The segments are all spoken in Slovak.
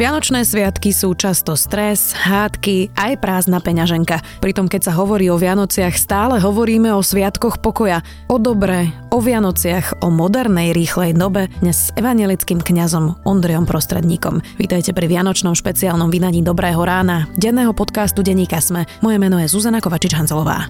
Vianočné sviatky sú často stres, hádky, aj prázdna peňaženka. Pritom keď sa hovorí o Vianociach, stále hovoríme o sviatkoch pokoja, o dobre, o Vianociach, o modernej rýchlej dobe, dnes s evangelickým kňazom Ondrejom Prostredníkom. Vítajte pri Vianočnom špeciálnom vydaní Dobrého rána, denného podcastu Deníka Sme. Moje meno je Zuzana Kovačič-Hanzelová.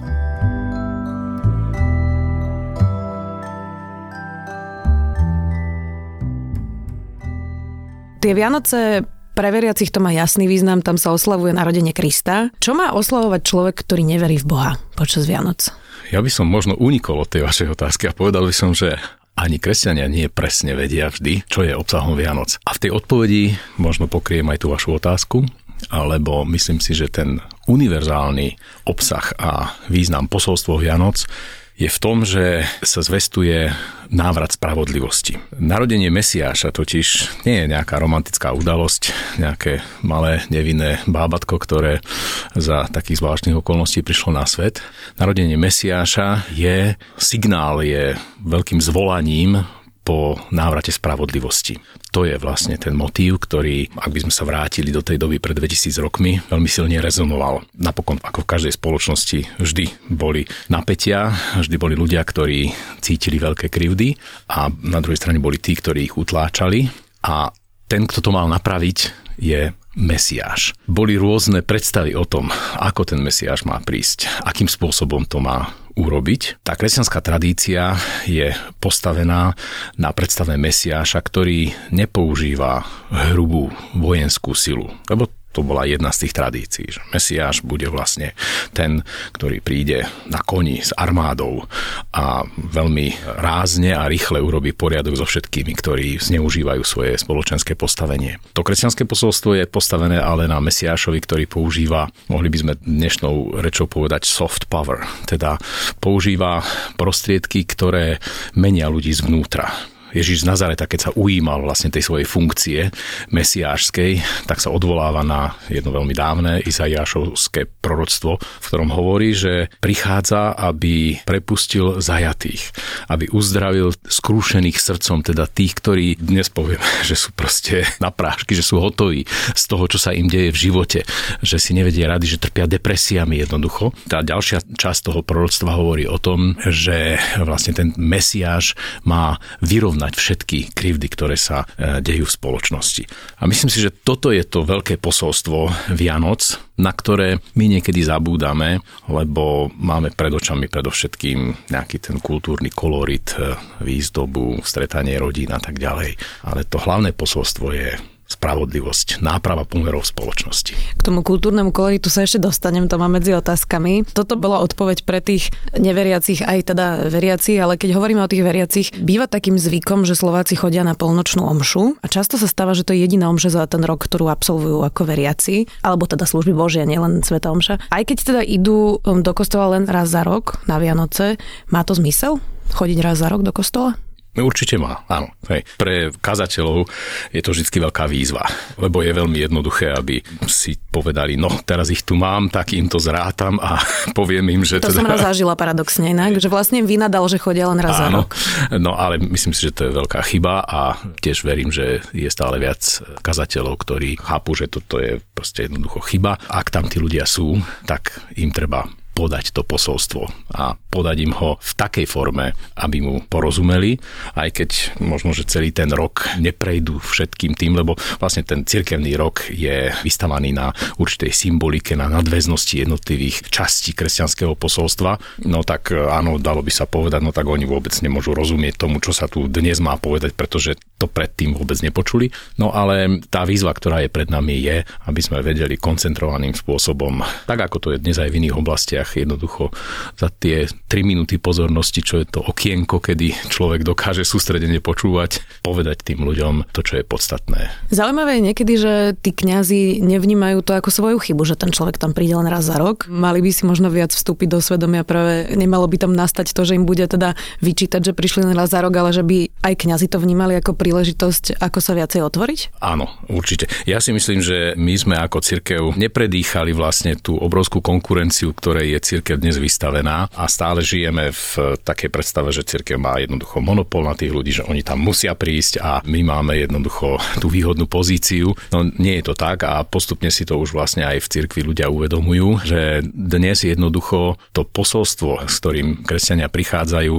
Tie Vianoce pre veriacich to má jasný význam, tam sa oslavuje narodenie Krista. Čo má oslavovať človek, ktorý neverí v Boha počas Vianoc? Ja by som možno unikol od tej vašej otázky a povedal by som, že ani kresťania nie presne vedia vždy, čo je obsahom Vianoc. A v tej odpovedi možno pokriem aj tú vašu otázku, alebo myslím si, že ten univerzálny obsah a význam posolstvo Vianoc je v tom, že sa zvestuje návrat spravodlivosti. Narodenie Mesiáša totiž nie je nejaká romantická udalosť, nejaké malé nevinné bábatko, ktoré za takých zvláštnych okolností prišlo na svet. Narodenie Mesiáša je signál, je veľkým zvolaním po návrate spravodlivosti. To je vlastne ten motív, ktorý, ak by sme sa vrátili do tej doby pred 2000 rokmi, veľmi silne rezonoval. Napokon, ako v každej spoločnosti, vždy boli napätia, vždy boli ľudia, ktorí cítili veľké krivdy a na druhej strane boli tí, ktorí ich utláčali. A ten, kto to mal napraviť, je Mesiáš. Boli rôzne predstavy o tom, ako ten Mesiáš má prísť, akým spôsobom to má urobiť. Tá kresťanská tradícia je postavená na predstave Mesiáša, ktorý nepoužíva hrubú vojenskú silu, lebo to bola jedna z tých tradícií, že Mesiáš bude vlastne ten, ktorý príde na koni s armádou a veľmi rázne a rýchle urobí poriadok so všetkými, ktorí zneužívajú svoje spoločenské postavenie. To kresťanské posolstvo je postavené ale na Mesiášovi, ktorý používa, mohli by sme dnešnou rečou povedať soft power, teda používa prostriedky, ktoré menia ľudí zvnútra Ježiš z Nazareta, keď sa ujímal vlastne tej svojej funkcie mesiášskej, tak sa odvoláva na jedno veľmi dávne Izaiášovské proroctvo, v ktorom hovorí, že prichádza, aby prepustil zajatých, aby uzdravil skrúšených srdcom, teda tých, ktorí dnes povieme, že sú proste na prášky, že sú hotoví z toho, čo sa im deje v živote, že si nevedia rady, že trpia depresiami jednoducho. Tá ďalšia časť toho proroctva hovorí o tom, že vlastne ten Mesiáš má vyrovnať porovnať všetky krivdy, ktoré sa e, dejú v spoločnosti. A myslím si, že toto je to veľké posolstvo Vianoc, na ktoré my niekedy zabúdame, lebo máme pred očami predovšetkým nejaký ten kultúrny kolorit, e, výzdobu, stretanie rodín a tak ďalej. Ale to hlavné posolstvo je spravodlivosť, náprava pomerov v spoločnosti. K tomu kultúrnemu koloritu sa ešte dostanem, to má medzi otázkami. Toto bola odpoveď pre tých neveriacich aj teda veriacich, ale keď hovoríme o tých veriacich, býva takým zvykom, že Slováci chodia na polnočnú omšu a často sa stáva, že to je jediná omša za ten rok, ktorú absolvujú ako veriaci, alebo teda služby Božia, nielen Sveta omša. Aj keď teda idú um, do kostola len raz za rok na Vianoce, má to zmysel chodiť raz za rok do kostola? No, určite má, áno. Hej. Pre kazateľov je to vždy veľká výzva, lebo je veľmi jednoduché, aby si povedali, no teraz ich tu mám, tak im to zrátam a poviem im, že... To teda... som raz zažila paradoxne inak, že vlastne vynadal, že chodia len raz áno, za rok. No ale myslím si, že to je veľká chyba a tiež verím, že je stále viac kazateľov, ktorí chápu, že toto je proste jednoducho chyba. Ak tam tí ľudia sú, tak im treba podať to posolstvo a podať im ho v takej forme, aby mu porozumeli, aj keď možno, že celý ten rok neprejdú všetkým tým, lebo vlastne ten cirkevný rok je vystavaný na určitej symbolike, na nadväznosti jednotlivých častí kresťanského posolstva. No tak áno, dalo by sa povedať, no tak oni vôbec nemôžu rozumieť tomu, čo sa tu dnes má povedať, pretože to predtým vôbec nepočuli. No ale tá výzva, ktorá je pred nami, je, aby sme vedeli koncentrovaným spôsobom, tak ako to je dnes aj v iných oblastiach, médiách jednoducho za tie 3 minúty pozornosti, čo je to okienko, kedy človek dokáže sústredene počúvať, povedať tým ľuďom to, čo je podstatné. Zaujímavé je niekedy, že tí kňazi nevnímajú to ako svoju chybu, že ten človek tam príde len raz za rok. Mali by si možno viac vstúpiť do svedomia, práve nemalo by tam nastať to, že im bude teda vyčítať, že prišli len raz za rok, ale že by aj kňazi to vnímali ako príležitosť, ako sa viacej otvoriť? Áno, určite. Ja si myslím, že my sme ako cirkev nepredýchali vlastne tú obrovskú konkurenciu, ktorej je církev dnes vystavená a stále žijeme v takej predstave, že církev má jednoducho monopol na tých ľudí, že oni tam musia prísť a my máme jednoducho tú výhodnú pozíciu. No nie je to tak a postupne si to už vlastne aj v cirkvi ľudia uvedomujú, že dnes jednoducho to posolstvo, s ktorým kresťania prichádzajú,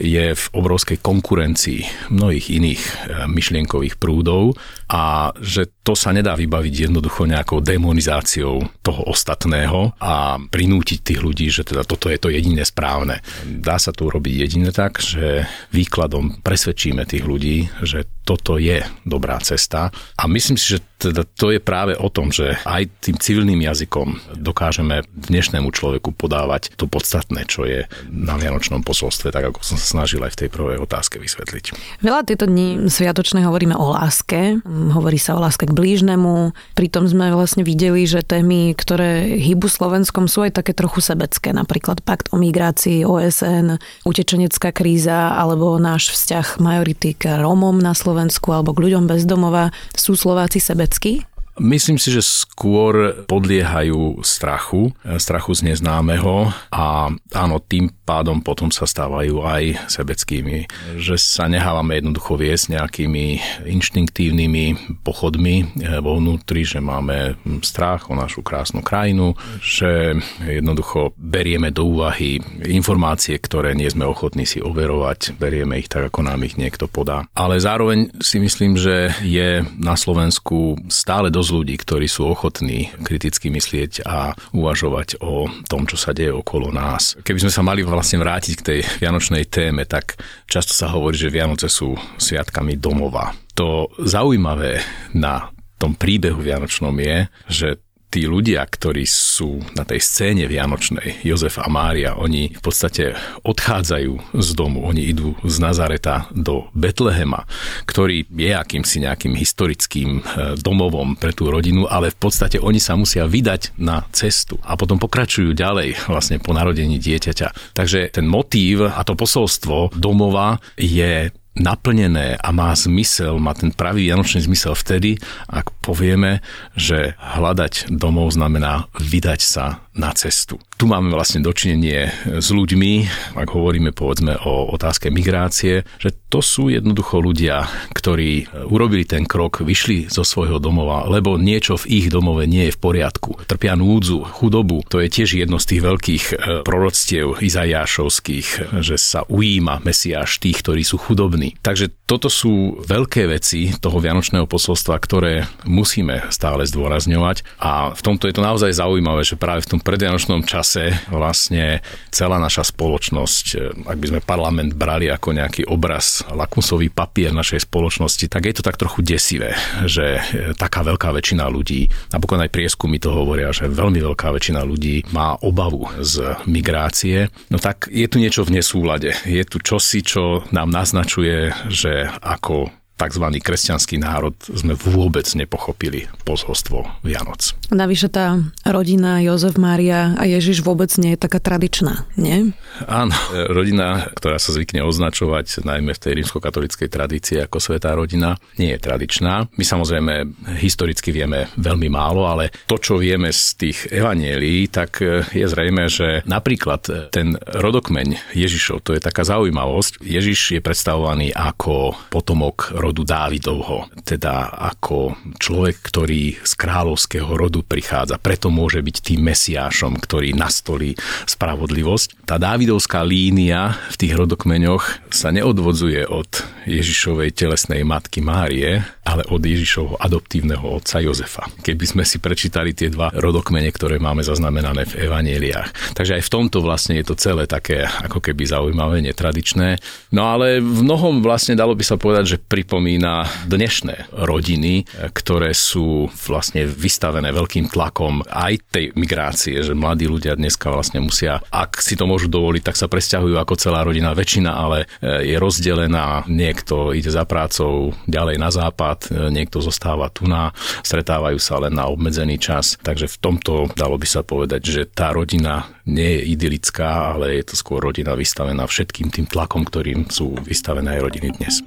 je v obrovskej konkurencii mnohých iných e, myšlienkových prúdov a že to sa nedá vybaviť jednoducho nejakou demonizáciou toho ostatného a prinútiť tých ľudí, že teda toto je to jediné správne. Dá sa to urobiť jedine tak, že výkladom presvedčíme tých ľudí, že toto je dobrá cesta. A myslím si, že teda to je práve o tom, že aj tým civilným jazykom dokážeme dnešnému človeku podávať to podstatné, čo je na Vianočnom posolstve, tak ako som sa snažil aj v tej prvej otázke vysvetliť. Veľa tieto dní sviatočné hovoríme o láske, hovorí sa o láske k blížnemu, pritom sme vlastne videli, že témy, ktoré hýbu Slovenskom sú aj také trochu sebecké, napríklad pakt o migrácii, OSN, utečenecká kríza alebo náš vzťah majority k Rómom na Slovensku alebo k ľuďom bez domova. Sú Slováci sebeckí? Myslím si, že skôr podliehajú strachu, strachu z neznámeho a áno, tým pádom potom sa stávajú aj sebeckými. Že sa nehávame jednoducho viesť nejakými inštinktívnymi pochodmi vo vnútri, že máme strach o našu krásnu krajinu, že jednoducho berieme do úvahy informácie, ktoré nie sme ochotní si overovať, berieme ich tak, ako nám ich niekto podá. Ale zároveň si myslím, že je na Slovensku stále dosť dosť ľudí, ktorí sú ochotní kriticky myslieť a uvažovať o tom, čo sa deje okolo nás. Keby sme sa mali vlastne vrátiť k tej vianočnej téme, tak často sa hovorí, že Vianoce sú sviatkami domova. To zaujímavé na tom príbehu Vianočnom je, že tí ľudia, ktorí sú na tej scéne vianočnej, Jozef a Mária, oni v podstate odchádzajú z domu, oni idú z Nazareta do Betlehema, ktorý je akýmsi nejakým historickým e, domovom pre tú rodinu, ale v podstate oni sa musia vydať na cestu a potom pokračujú ďalej vlastne po narodení dieťaťa. Takže ten motív a to posolstvo domova je naplnené a má zmysel, má ten pravý vianočný zmysel vtedy, ak povieme, že hľadať domov znamená vydať sa na cestu. Tu máme vlastne dočinenie s ľuďmi, ak hovoríme povedzme o otázke migrácie, že to sú jednoducho ľudia, ktorí urobili ten krok, vyšli zo svojho domova, lebo niečo v ich domove nie je v poriadku. Trpia núdzu, chudobu, to je tiež jedno z tých veľkých e, proroctiev Izajášovských, že sa ujíma Mesiáš tých, ktorí sú chudobní. Takže toto sú veľké veci toho vianočného posolstva, ktoré musíme stále zdôrazňovať a v tomto je to naozaj zaujímavé, že práve v tom predvianočnom čase vlastne celá naša spoločnosť, e, ak by sme parlament brali ako nejaký obraz, lakmusový papier našej spoločnosti, tak je to tak trochu desivé, že e, taká veľká väčšina ľudí, napokon aj prieskumy to hovoria, že veľmi veľká väčšina ľudí má obavu z migrácie, no tak je tu niečo v nesúlade. Je tu čosi, čo nám naznačuje, že ako tzv. kresťanský národ sme vôbec nepochopili posolstvo Vianoc. Navyše tá rodina Jozef, Mária a Ježiš vôbec nie je taká tradičná, nie? Áno, rodina, ktorá sa zvykne označovať najmä v tej rímskokatolickej tradícii ako svetá rodina, nie je tradičná. My samozrejme historicky vieme veľmi málo, ale to, čo vieme z tých evanielí, tak je zrejme, že napríklad ten rodokmeň Ježišov, to je taká zaujímavosť. Ježiš je predstavovaný ako potomok rodu Dávidovho, teda ako človek, ktorý z kráľovského rodu prichádza, preto môže byť tým mesiášom, ktorý nastolí spravodlivosť. Tá Dávidovská línia v tých rodokmeňoch sa neodvodzuje od Ježišovej telesnej matky Márie, ale od Ježišovho adoptívneho otca Jozefa. Keby sme si prečítali tie dva rodokmene, ktoré máme zaznamenané v evaneliách. Takže aj v tomto vlastne je to celé také ako keby zaujímavé, netradičné. No ale v mnohom vlastne dalo by sa povedať, že pri pripomína dnešné rodiny, ktoré sú vlastne vystavené veľkým tlakom aj tej migrácie, že mladí ľudia dneska vlastne musia, ak si to môžu dovoliť, tak sa presťahujú ako celá rodina. Väčšina ale e, je rozdelená, niekto ide za prácou ďalej na západ, e, niekto zostáva tu na, stretávajú sa len na obmedzený čas. Takže v tomto dalo by sa povedať, že tá rodina nie je idylická, ale je to skôr rodina vystavená všetkým tým tlakom, ktorým sú vystavené aj rodiny dnes.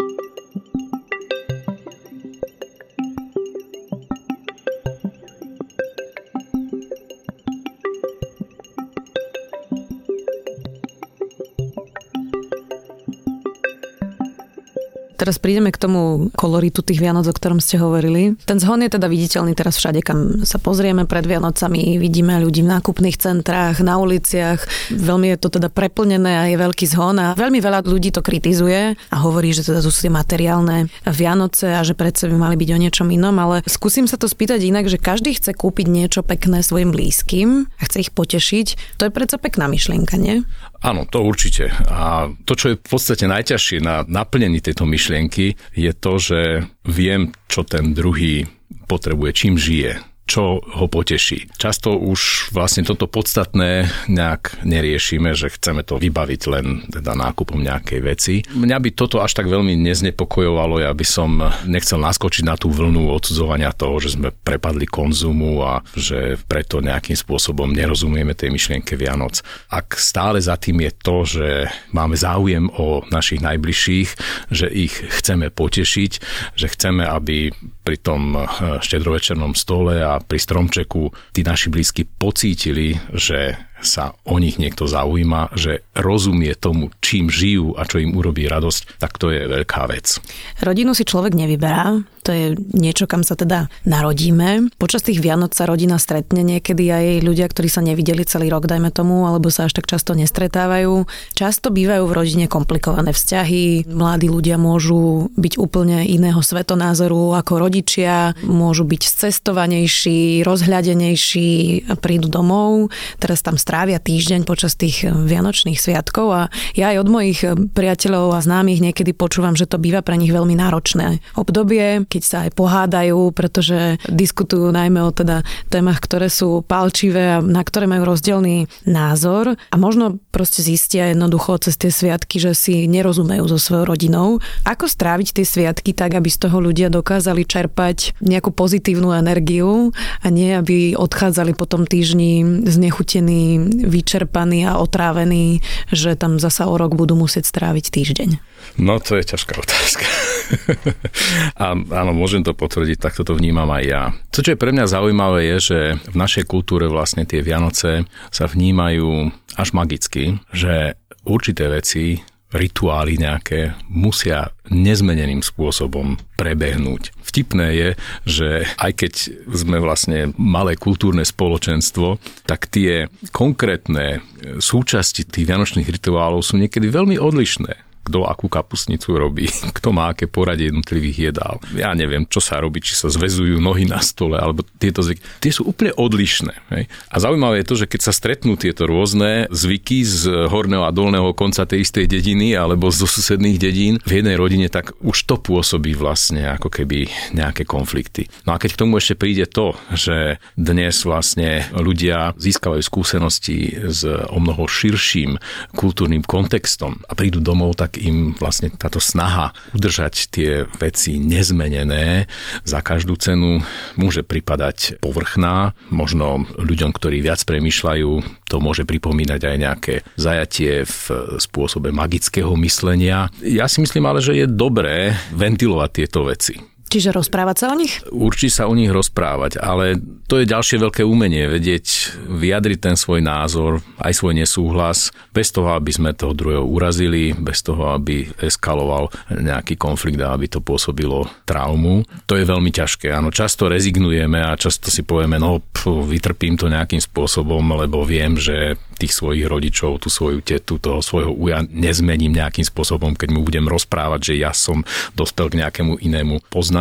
Teraz prídeme k tomu koloritu tých Vianoc, o ktorom ste hovorili. Ten zhon je teda viditeľný teraz všade, kam sa pozrieme pred Vianocami. Vidíme ľudí v nákupných centrách, na uliciach. Veľmi je to teda preplnené a je veľký zhon a veľmi veľa ľudí to kritizuje a hovorí, že teda sú si materiálne Vianoce a že predsa by mali byť o niečom inom, ale skúsim sa to spýtať inak, že každý chce kúpiť niečo pekné svojim blízkym a chce ich potešiť. To je predsa pekná myšlienka, nie? Áno, to určite. A to, čo je v podstate najťažšie na naplnení tejto myšlienky, je to, že viem, čo ten druhý potrebuje, čím žije čo ho poteší. Často už vlastne toto podstatné nejak neriešime, že chceme to vybaviť len teda nákupom nejakej veci. Mňa by toto až tak veľmi neznepokojovalo, ja by som nechcel naskočiť na tú vlnu odsudzovania toho, že sme prepadli konzumu a že preto nejakým spôsobom nerozumieme tej myšlienke Vianoc. Ak stále za tým je to, že máme záujem o našich najbližších, že ich chceme potešiť, že chceme, aby pri tom štedrovečernom stole a pri stromčeku tí naši blízky pocítili, že sa o nich niekto zaujíma, že rozumie tomu, čím žijú a čo im urobí radosť, tak to je veľká vec. Rodinu si človek nevyberá, to je niečo, kam sa teda narodíme. Počas tých Vianoc sa rodina stretne niekedy aj ľudia, ktorí sa nevideli celý rok, dajme tomu, alebo sa až tak často nestretávajú. Často bývajú v rodine komplikované vzťahy, mladí ľudia môžu byť úplne iného svetonázoru ako rodičia, môžu byť cestovanejší, rozhľadenejší, prídu domov, teraz tam strávia týždeň počas tých eh, vianočných sviatkov a ja aj od mojich eh, priateľov a známych niekedy počúvam, že to býva pre nich veľmi náročné obdobie, keď sa aj pohádajú, pretože diskutujú najmä o teda témach, ktoré sú palčivé a na ktoré majú rozdielný názor a možno proste zistia jednoducho cez tie sviatky, že si nerozumejú so svojou rodinou. Ako stráviť tie sviatky tak, aby z toho ľudia dokázali čerpať nejakú pozitívnu energiu a nie, aby odchádzali po tom týždni znechutení vyčerpaní a otrávení, že tam zasa o rok budú musieť stráviť týždeň? No to je ťažká otázka. a áno, môžem to potvrdiť, takto to vnímam aj ja. To, čo je pre mňa zaujímavé, je, že v našej kultúre vlastne tie Vianoce sa vnímajú až magicky, že určité veci rituály nejaké musia nezmeneným spôsobom prebehnúť. Vtipné je, že aj keď sme vlastne malé kultúrne spoločenstvo, tak tie konkrétne súčasti tých vianočných rituálov sú niekedy veľmi odlišné kto akú kapusnicu robí, kto má aké poradie jednotlivých jedál. Ja neviem, čo sa robí, či sa zvezujú nohy na stole, alebo tieto zvyky. Tie sú úplne odlišné. Hej? A zaujímavé je to, že keď sa stretnú tieto rôzne zvyky z horného a dolného konca tej istej dediny alebo zo susedných dedín v jednej rodine, tak už to pôsobí vlastne ako keby nejaké konflikty. No a keď k tomu ešte príde to, že dnes vlastne ľudia získavajú skúsenosti s o mnoho širším kultúrnym kontextom a prídu domov, im vlastne táto snaha udržať tie veci nezmenené za každú cenu môže pripadať povrchná. Možno ľuďom, ktorí viac premyšľajú, to môže pripomínať aj nejaké zajatie v spôsobe magického myslenia. Ja si myslím ale, že je dobré ventilovať tieto veci Čiže rozprávať sa o nich? Určite sa o nich rozprávať, ale to je ďalšie veľké umenie, vedieť vyjadriť ten svoj názor, aj svoj nesúhlas, bez toho, aby sme toho druhého urazili, bez toho, aby eskaloval nejaký konflikt a aby to pôsobilo traumu. To je veľmi ťažké. Áno, často rezignujeme a často si povieme, no pf, vytrpím to nejakým spôsobom, lebo viem, že tých svojich rodičov, tú svoju tetu, toho svojho uja nezmením nejakým spôsobom, keď mu budem rozprávať, že ja som dospel k nejakému inému poznaniu.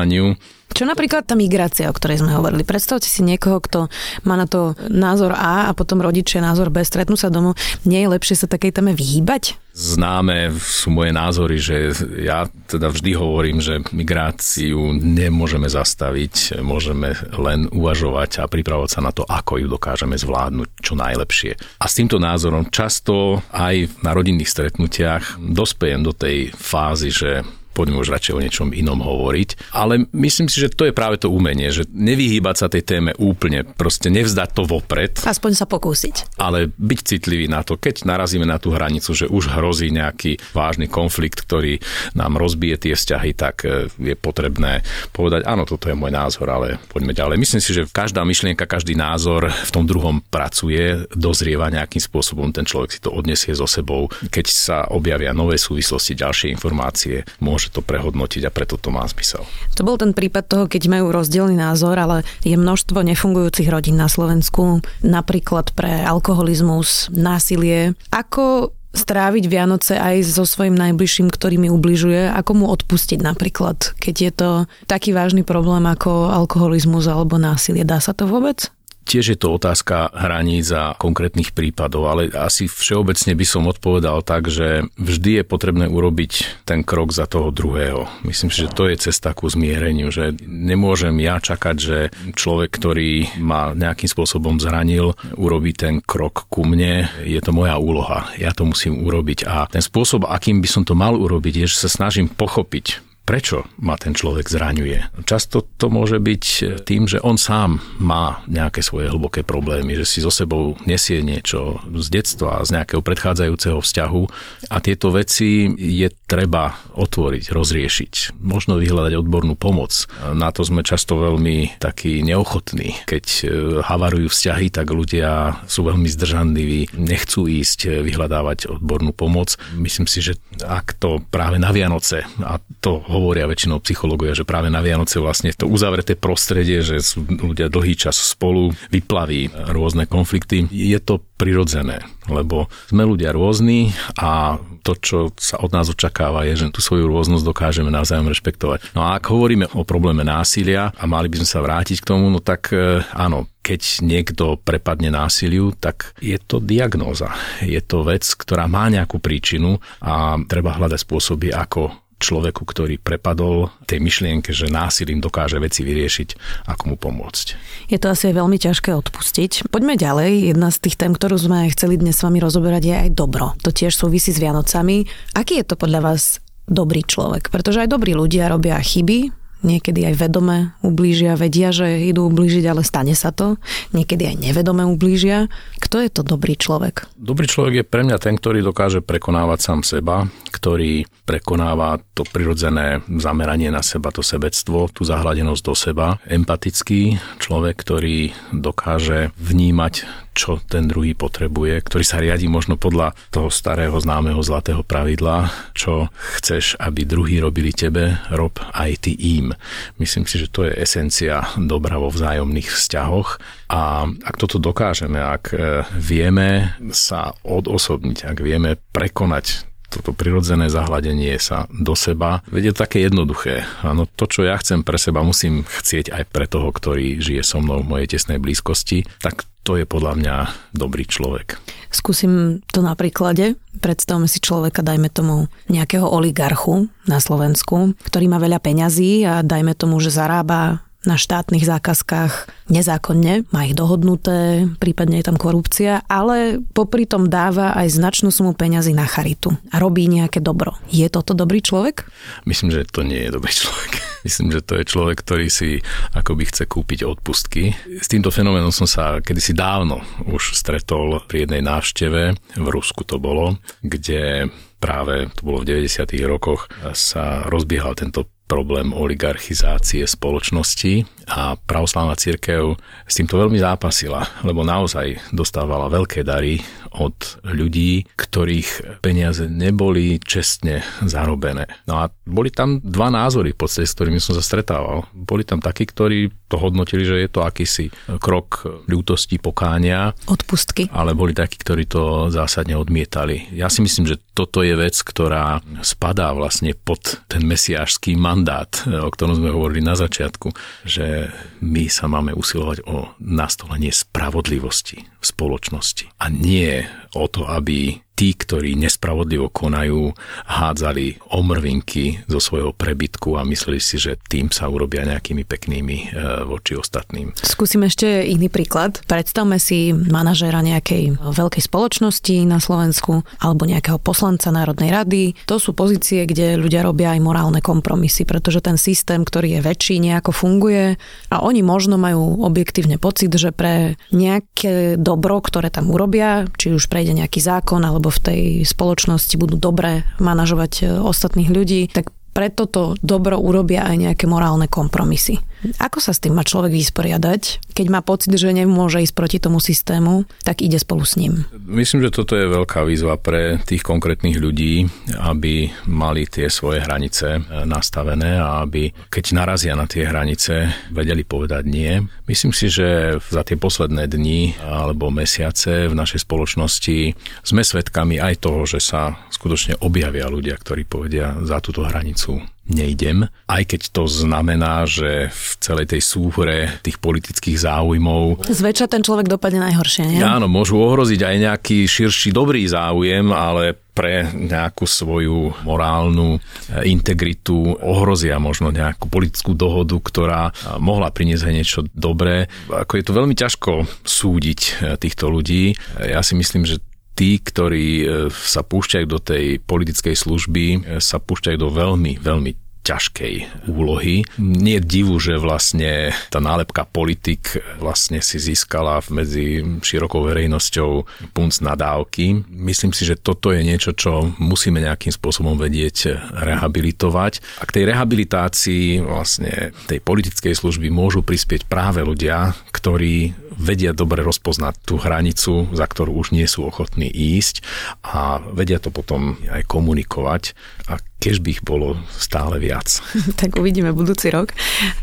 Čo napríklad tá migrácia, o ktorej sme hovorili? Predstavte si niekoho, kto má na to názor A a potom rodičia názor B, stretnú sa domov. Nie je lepšie sa takej téme vyhýbať? Známe sú moje názory, že ja teda vždy hovorím, že migráciu nemôžeme zastaviť, môžeme len uvažovať a pripravovať sa na to, ako ju dokážeme zvládnuť čo najlepšie. A s týmto názorom často aj na rodinných stretnutiach dospejem do tej fázy, že poďme už radšej o niečom inom hovoriť. Ale myslím si, že to je práve to umenie, že nevyhýbať sa tej téme úplne, proste nevzdať to vopred. Aspoň sa pokúsiť. Ale byť citlivý na to, keď narazíme na tú hranicu, že už hrozí nejaký vážny konflikt, ktorý nám rozbije tie vzťahy, tak e, je potrebné povedať, áno, toto je môj názor, ale poďme ďalej. Myslím si, že každá myšlienka, každý názor v tom druhom pracuje, dozrieva nejakým spôsobom, ten človek si to odnesie so sebou. Keď sa objavia nové súvislosti, ďalšie informácie, môže môže to prehodnotiť a preto to má zmysel. To bol ten prípad toho, keď majú rozdielny názor, ale je množstvo nefungujúcich rodín na Slovensku, napríklad pre alkoholizmus, násilie. Ako stráviť Vianoce aj so svojím najbližším, ktorý mi ubližuje, ako mu odpustiť napríklad, keď je to taký vážny problém ako alkoholizmus alebo násilie. Dá sa to vôbec? Tiež je to otázka hraníc a konkrétnych prípadov, ale asi všeobecne by som odpovedal tak, že vždy je potrebné urobiť ten krok za toho druhého. Myslím si, že to je cesta ku zmiereniu, že nemôžem ja čakať, že človek, ktorý ma nejakým spôsobom zranil, urobí ten krok ku mne. Je to moja úloha. Ja to musím urobiť. A ten spôsob, akým by som to mal urobiť, je, že sa snažím pochopiť prečo ma ten človek zraňuje. Často to môže byť tým, že on sám má nejaké svoje hlboké problémy, že si so sebou nesie niečo z detstva, z nejakého predchádzajúceho vzťahu a tieto veci je treba otvoriť, rozriešiť, možno vyhľadať odbornú pomoc. Na to sme často veľmi takí neochotní. Keď e, havarujú vzťahy, tak ľudia sú veľmi zdržanliví, nechcú ísť e, vyhľadávať odbornú pomoc. Myslím si, že ak to práve na Vianoce, a to hovoria väčšinou psychológovia, že práve na Vianoce vlastne to uzavreté prostredie, že sú ľudia dlhý čas spolu, vyplaví rôzne konflikty. Je to prirodzené, lebo sme ľudia rôzni a to, čo sa od nás očakáva, je, že tú svoju rôznosť dokážeme navzájom rešpektovať. No a ak hovoríme o probléme násilia a mali by sme sa vrátiť k tomu, no tak e, áno, keď niekto prepadne násiliu, tak je to diagnóza. Je to vec, ktorá má nejakú príčinu a treba hľadať spôsoby, ako človeku, ktorý prepadol tej myšlienke, že násilím dokáže veci vyriešiť, ako mu pomôcť. Je to asi veľmi ťažké odpustiť. Poďme ďalej. Jedna z tých tém, ktorú sme chceli dnes s vami rozoberať, je aj dobro. To tiež súvisí s Vianocami. Aký je to podľa vás dobrý človek? Pretože aj dobrí ľudia robia chyby, niekedy aj vedome ublížia, vedia, že idú ublížiť, ale stane sa to. Niekedy aj nevedome ublížia. Kto je to dobrý človek? Dobrý človek je pre mňa ten, ktorý dokáže prekonávať sám seba, ktorý prekonáva to prirodzené zameranie na seba, to sebectvo, tú zahladenosť do seba. Empatický človek, ktorý dokáže vnímať čo ten druhý potrebuje, ktorý sa riadi možno podľa toho starého známeho zlatého pravidla, čo chceš, aby druhý robili tebe, rob aj ty im. Myslím si, že to je esencia dobra vo vzájomných vzťahoch a ak toto dokážeme, ak e, vieme sa odosobniť, ak vieme prekonať toto prirodzené zahladenie sa do seba. Veď je také jednoduché. Áno, to, čo ja chcem pre seba, musím chcieť aj pre toho, ktorý žije so mnou v mojej tesnej blízkosti. Tak to je podľa mňa dobrý človek. Skúsim to na príklade. Predstavme si človeka, dajme tomu nejakého oligarchu na Slovensku, ktorý má veľa peňazí a dajme tomu, že zarába na štátnych zákazkách nezákonne, má ich dohodnuté, prípadne je tam korupcia, ale popri tom dáva aj značnú sumu peňazí na charitu a robí nejaké dobro. Je toto dobrý človek? Myslím, že to nie je dobrý človek. Myslím, že to je človek, ktorý si akoby chce kúpiť odpustky. S týmto fenoménom som sa kedysi dávno už stretol pri jednej návšteve, v Rusku to bolo, kde práve, to bolo v 90. rokoch, sa rozbiehal tento problém oligarchizácie spoločnosti a pravoslavná církev s týmto veľmi zápasila, lebo naozaj dostávala veľké dary od ľudí, ktorých peniaze neboli čestne zarobené. No a boli tam dva názory v podstate, s ktorými som sa stretával. Boli tam takí, ktorí to hodnotili, že je to akýsi krok ľútosti, pokánia. Odpustky. Ale boli takí, ktorí to zásadne odmietali. Ja si myslím, že toto je vec, ktorá spadá vlastne pod ten mesiášský mandát, o ktorom sme hovorili na začiatku, že my sa máme usilovať o nastolenie spravodlivosti v spoločnosti a nie o to, aby tí, ktorí nespravodlivo konajú, hádzali omrvinky zo svojho prebytku a mysleli si, že tým sa urobia nejakými peknými e, voči ostatným. Skúsim ešte iný príklad. Predstavme si manažéra nejakej veľkej spoločnosti na Slovensku alebo nejakého poslanca Národnej rady. To sú pozície, kde ľudia robia aj morálne kompromisy, pretože ten systém, ktorý je väčší, nejako funguje a oni možno majú objektívne pocit, že pre nejaké dobro, ktoré tam urobia, či už prejde nejaký zákon alebo v tej spoločnosti budú dobre manažovať e, ostatných ľudí, tak preto to dobro urobia aj nejaké morálne kompromisy. Ako sa s tým má človek vysporiadať, keď má pocit, že nemôže ísť proti tomu systému, tak ide spolu s ním? Myslím, že toto je veľká výzva pre tých konkrétnych ľudí, aby mali tie svoje hranice e, nastavené a aby, keď narazia na tie hranice, vedeli povedať nie. Myslím si, že za tie posledné dni alebo mesiace v našej spoločnosti sme svedkami aj toho, že sa skutočne objavia ľudia, ktorí povedia za túto hranicu nejdem, aj keď to znamená, že v celej tej súhre tých politických záujmov... Zväčša ten človek dopadne najhoršie, nie? Áno, môžu ohroziť aj nejaký širší dobrý záujem, ale pre nejakú svoju morálnu eh, integritu ohrozia možno nejakú politickú dohodu, ktorá eh, mohla priniesť aj niečo dobré. Ako je to veľmi ťažko súdiť eh, týchto ľudí. Ja si myslím, že tí, ktorí e, sa púšťajú do tej politickej služby, e, sa púšťajú do veľmi, veľmi ťažkej úlohy. Nie je divu, že vlastne tá nálepka politik vlastne si získala medzi širokou verejnosťou punc nadávky. Myslím si, že toto je niečo, čo musíme nejakým spôsobom vedieť rehabilitovať. A k tej rehabilitácii vlastne tej politickej služby môžu prispieť práve ľudia, ktorí vedia dobre rozpoznať tú hranicu, za ktorú už nie sú ochotní ísť a vedia to potom aj komunikovať a keď by ich bolo stále viac. tak uvidíme budúci rok.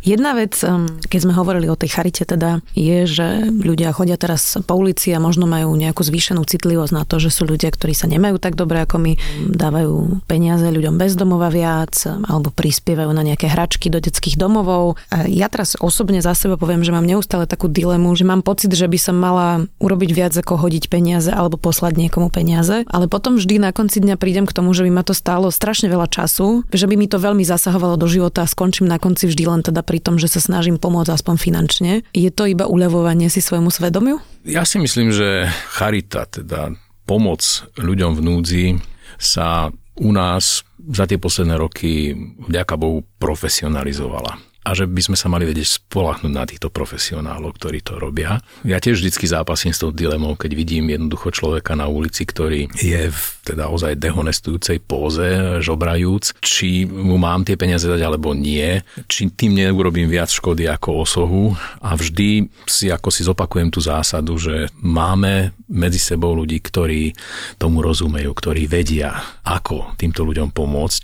Jedna vec, um, keď sme hovorili o tej charite teda, je, že ľudia chodia teraz po ulici a možno majú nejakú zvýšenú citlivosť na to, že sú ľudia, ktorí sa nemajú tak dobre ako my, dávajú peniaze ľuďom bez domova viac alebo prispievajú na nejaké hračky do detských domovov. A ja teraz osobne za seba poviem, že mám neustále takú dilemu, že mám pocit, že by som mala urobiť viac ako hodiť peniaze alebo poslať niekomu peniaze, ale potom vždy na konci dňa prídem k tomu, že by ma to stálo strašne veľa času, že by mi to veľmi zasahovalo do života a skončím na konci vždy len teda pri tom, že sa snažím pomôcť aspoň finančne. Je to iba uľavovanie si svojmu svedomiu? Ja si myslím, že charita, teda pomoc ľuďom v núdzi sa u nás za tie posledné roky, vďaka Bohu, profesionalizovala a že by sme sa mali vedieť spolahnuť na týchto profesionálov, ktorí to robia. Ja tiež vždycky zápasím s tou dilemou, keď vidím jednoducho človeka na ulici, ktorý je v teda ozaj dehonestujúcej póze, žobrajúc, či mu mám tie peniaze dať alebo nie, či tým neurobím viac škody ako osohu. A vždy si ako si zopakujem tú zásadu, že máme medzi sebou ľudí, ktorí tomu rozumejú, ktorí vedia, ako týmto ľuďom pomôcť.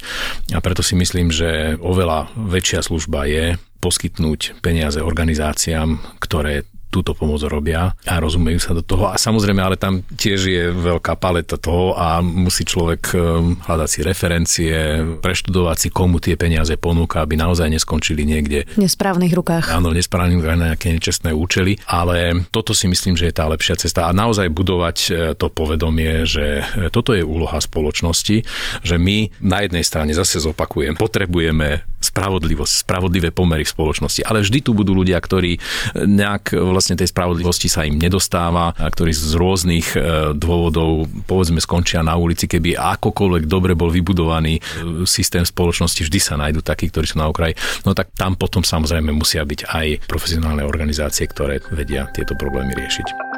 A preto si myslím, že oveľa väčšia služba je poskytnúť peniaze organizáciám, ktoré túto pomoc robia a rozumejú sa do toho. A samozrejme, ale tam tiež je veľká paleta toho a musí človek um, hľadať si referencie, preštudovať si, komu tie peniaze ponúka, aby naozaj neskončili niekde. V nesprávnych rukách. Áno, v nesprávnych rukách na nejaké nečestné účely, ale toto si myslím, že je tá lepšia cesta a naozaj budovať e, to povedomie, že e, toto je úloha spoločnosti, že my na jednej strane zase zopakujem, potrebujeme spravodlivosť, spravodlivé pomery v spoločnosti, ale vždy tu budú ľudia, ktorí nejak vlastne tej spravodlivosti sa im nedostáva, a ktorí z rôznych e, dôvodov povedzme skončia na ulici, keby akokoľvek dobre bol vybudovaný e, systém spoločnosti, vždy sa nájdú takí, ktorí sú na okraji. No tak tam potom samozrejme musia byť aj profesionálne organizácie, ktoré vedia tieto problémy riešiť.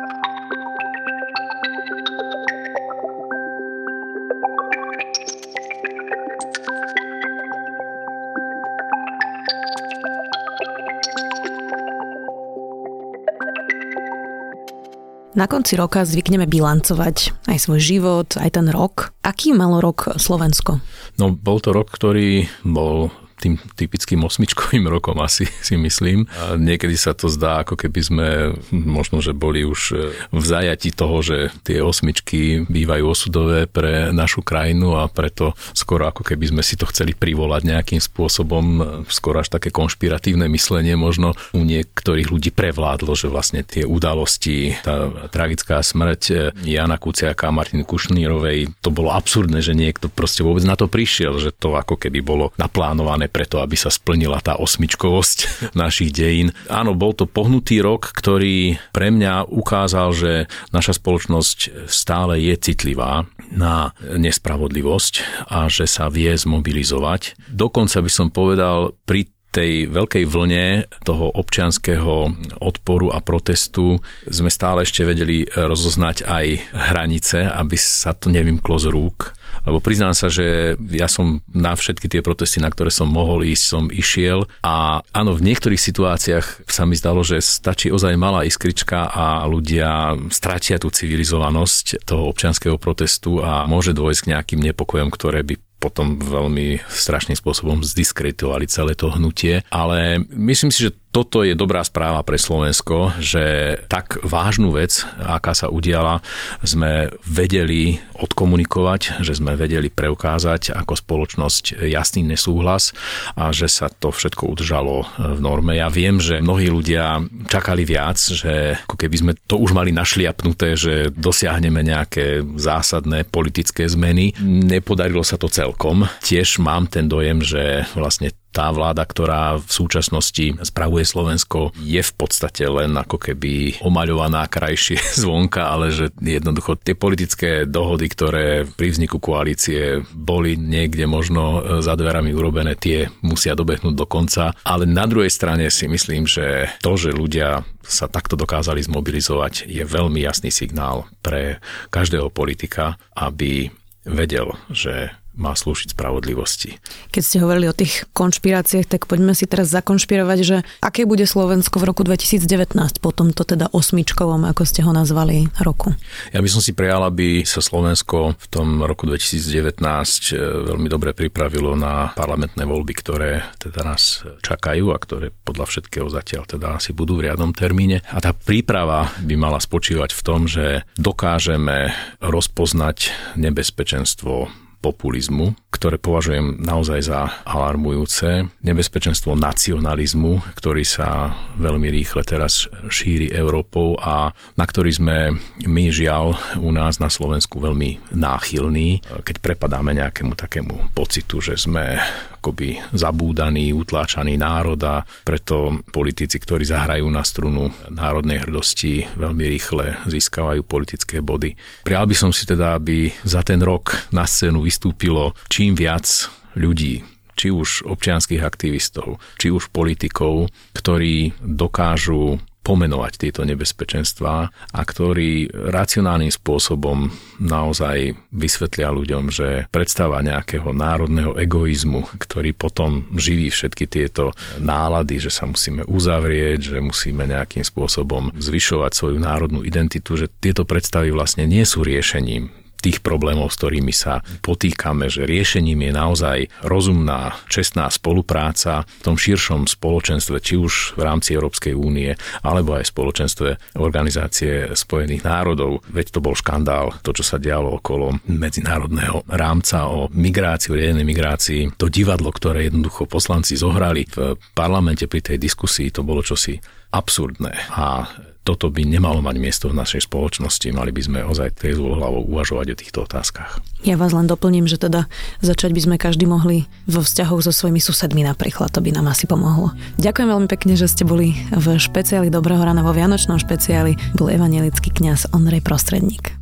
Na konci roka zvykneme bilancovať aj svoj život, aj ten rok. Aký malo rok Slovensko? No, bol to rok, ktorý bol tým typickým osmičkovým rokom asi si myslím. A niekedy sa to zdá, ako keby sme možno, že boli už e, v zajati toho, že tie osmičky bývajú osudové pre našu krajinu a preto skoro ako keby sme si to chceli privolať nejakým spôsobom, e, skoro až také konšpiratívne myslenie možno u niektorých ľudí prevládlo, že vlastne tie udalosti, tá tragická smrť e, Jana Kuciaka a Martiny Kušnírovej, to bolo absurdné, že niekto proste vôbec na to prišiel, že to ako keby bolo naplánované preto, aby sa splnila tá osmičkovosť našich dejín. Áno, bol to pohnutý rok, ktorý pre mňa ukázal, že naša spoločnosť stále je citlivá na nespravodlivosť a že sa vie zmobilizovať. Dokonca by som povedal, pri tej veľkej vlne toho občianského odporu a protestu sme stále ešte vedeli rozoznať aj hranice, aby sa to nevymklo z rúk Lebo priznám sa, že ja som na všetky tie protesty, na ktoré som mohol ísť, som išiel a áno, v niektorých situáciách sa mi zdalo, že stačí ozaj malá iskrička a ľudia stratia tú civilizovanosť toho občianského protestu a môže dôjsť k nejakým nepokojom, ktoré by potom veľmi strašným spôsobom zdiskreditovali celé to hnutie. Ale myslím si, že toto je dobrá správa pre Slovensko, že tak vážnu vec, aká sa udiala, sme vedeli odkomunikovať, že sme vedeli preukázať ako spoločnosť jasný nesúhlas a že sa to všetko udržalo v norme. Ja viem, že mnohí ľudia čakali viac, že ako keby sme to už mali našliapnuté, že dosiahneme nejaké zásadné politické zmeny. Nepodarilo sa to celkom. Tiež mám ten dojem, že vlastne tá vláda, ktorá v súčasnosti spravuje Slovensko, je v podstate len ako keby omaľovaná krajšie zvonka, ale že jednoducho tie politické dohody, ktoré pri vzniku koalície boli niekde možno za dverami urobené, tie musia dobehnúť do konca. Ale na druhej strane si myslím, že to, že ľudia sa takto dokázali zmobilizovať, je veľmi jasný signál pre každého politika, aby vedel, že má slúžiť spravodlivosti. Keď ste hovorili o tých konšpiráciách, tak poďme si teraz zakonšpirovať, že aké bude Slovensko v roku 2019 po tomto teda osmičkovom, ako ste ho nazvali, roku? Ja by som si prijal, aby sa Slovensko v tom roku 2019 e, veľmi dobre pripravilo na parlamentné voľby, ktoré teda nás čakajú a ktoré podľa všetkého zatiaľ teda asi budú v riadnom termíne. A tá príprava by mala spočívať v tom, že dokážeme rozpoznať nebezpečenstvo populizmu, ktoré považujem naozaj za alarmujúce, nebezpečenstvo nacionalizmu, ktorý sa veľmi rýchle teraz šíri Európou a na ktorý sme my žiaľ u nás na Slovensku veľmi náchylní, keď prepadáme nejakému takému pocitu, že sme akoby zabúdaný, utláčaný národ a preto politici, ktorí zahrajú na strunu národnej hrdosti, veľmi rýchle získavajú politické body. Prial by som si teda, aby za ten rok na scénu vystúpilo čím viac ľudí, či už občianských aktivistov, či už politikov, ktorí dokážu pomenovať tieto nebezpečenstvá a ktorí racionálnym spôsobom naozaj vysvetlia ľuďom, že predstava nejakého národného egoizmu, ktorý potom živí všetky tieto nálady, že sa musíme uzavrieť, že musíme nejakým spôsobom zvyšovať svoju národnú identitu, že tieto predstavy vlastne nie sú riešením tých problémov, s ktorými sa potýkame, že riešením je naozaj rozumná, čestná spolupráca v tom širšom spoločenstve, či už v rámci Európskej únie, alebo aj spoločenstve Organizácie spojených národov. Veď to bol škandál, to, čo sa dialo okolo medzinárodného rámca o migrácii, o riadenej migrácii. To divadlo, ktoré jednoducho poslanci zohrali v parlamente pri tej diskusii, to bolo čosi absurdné. A toto by nemalo mať miesto v našej spoločnosti. Mali by sme ozaj tej hlavou uvažovať o týchto otázkach. Ja vás len doplním, že teda začať by sme každý mohli vo vzťahoch so svojimi susedmi napríklad. To by nám asi pomohlo. Ďakujem veľmi pekne, že ste boli v špeciáli Dobrého rána vo Vianočnom špeciáli. Bol evangelický kňaz Ondrej Prostredník.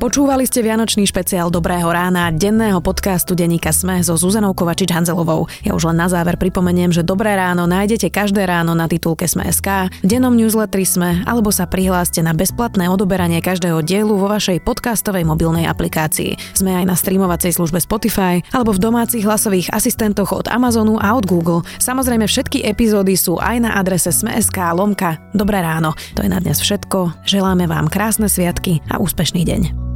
Počúvali ste Vianočný špeciál Dobrého rána, denného podcastu Deníka Sme so Zuzanou Kovačič-Hanzelovou. Ja už len na záver pripomeniem, že Dobré ráno nájdete každé ráno na titulke Sme.sk, v dennom newsletteri Sme, alebo sa prihláste na bezplatné odoberanie každého dielu vo vašej podcastovej mobilnej aplikácii. Sme aj na streamovacej službe Spotify, alebo v domácich hlasových asistentoch od Amazonu a od Google. Samozrejme všetky epizódy sú aj na adrese Sme.sk lomka Dobré ráno. To je na dnes všetko. Želáme vám krásne sviatky a úspešný deň.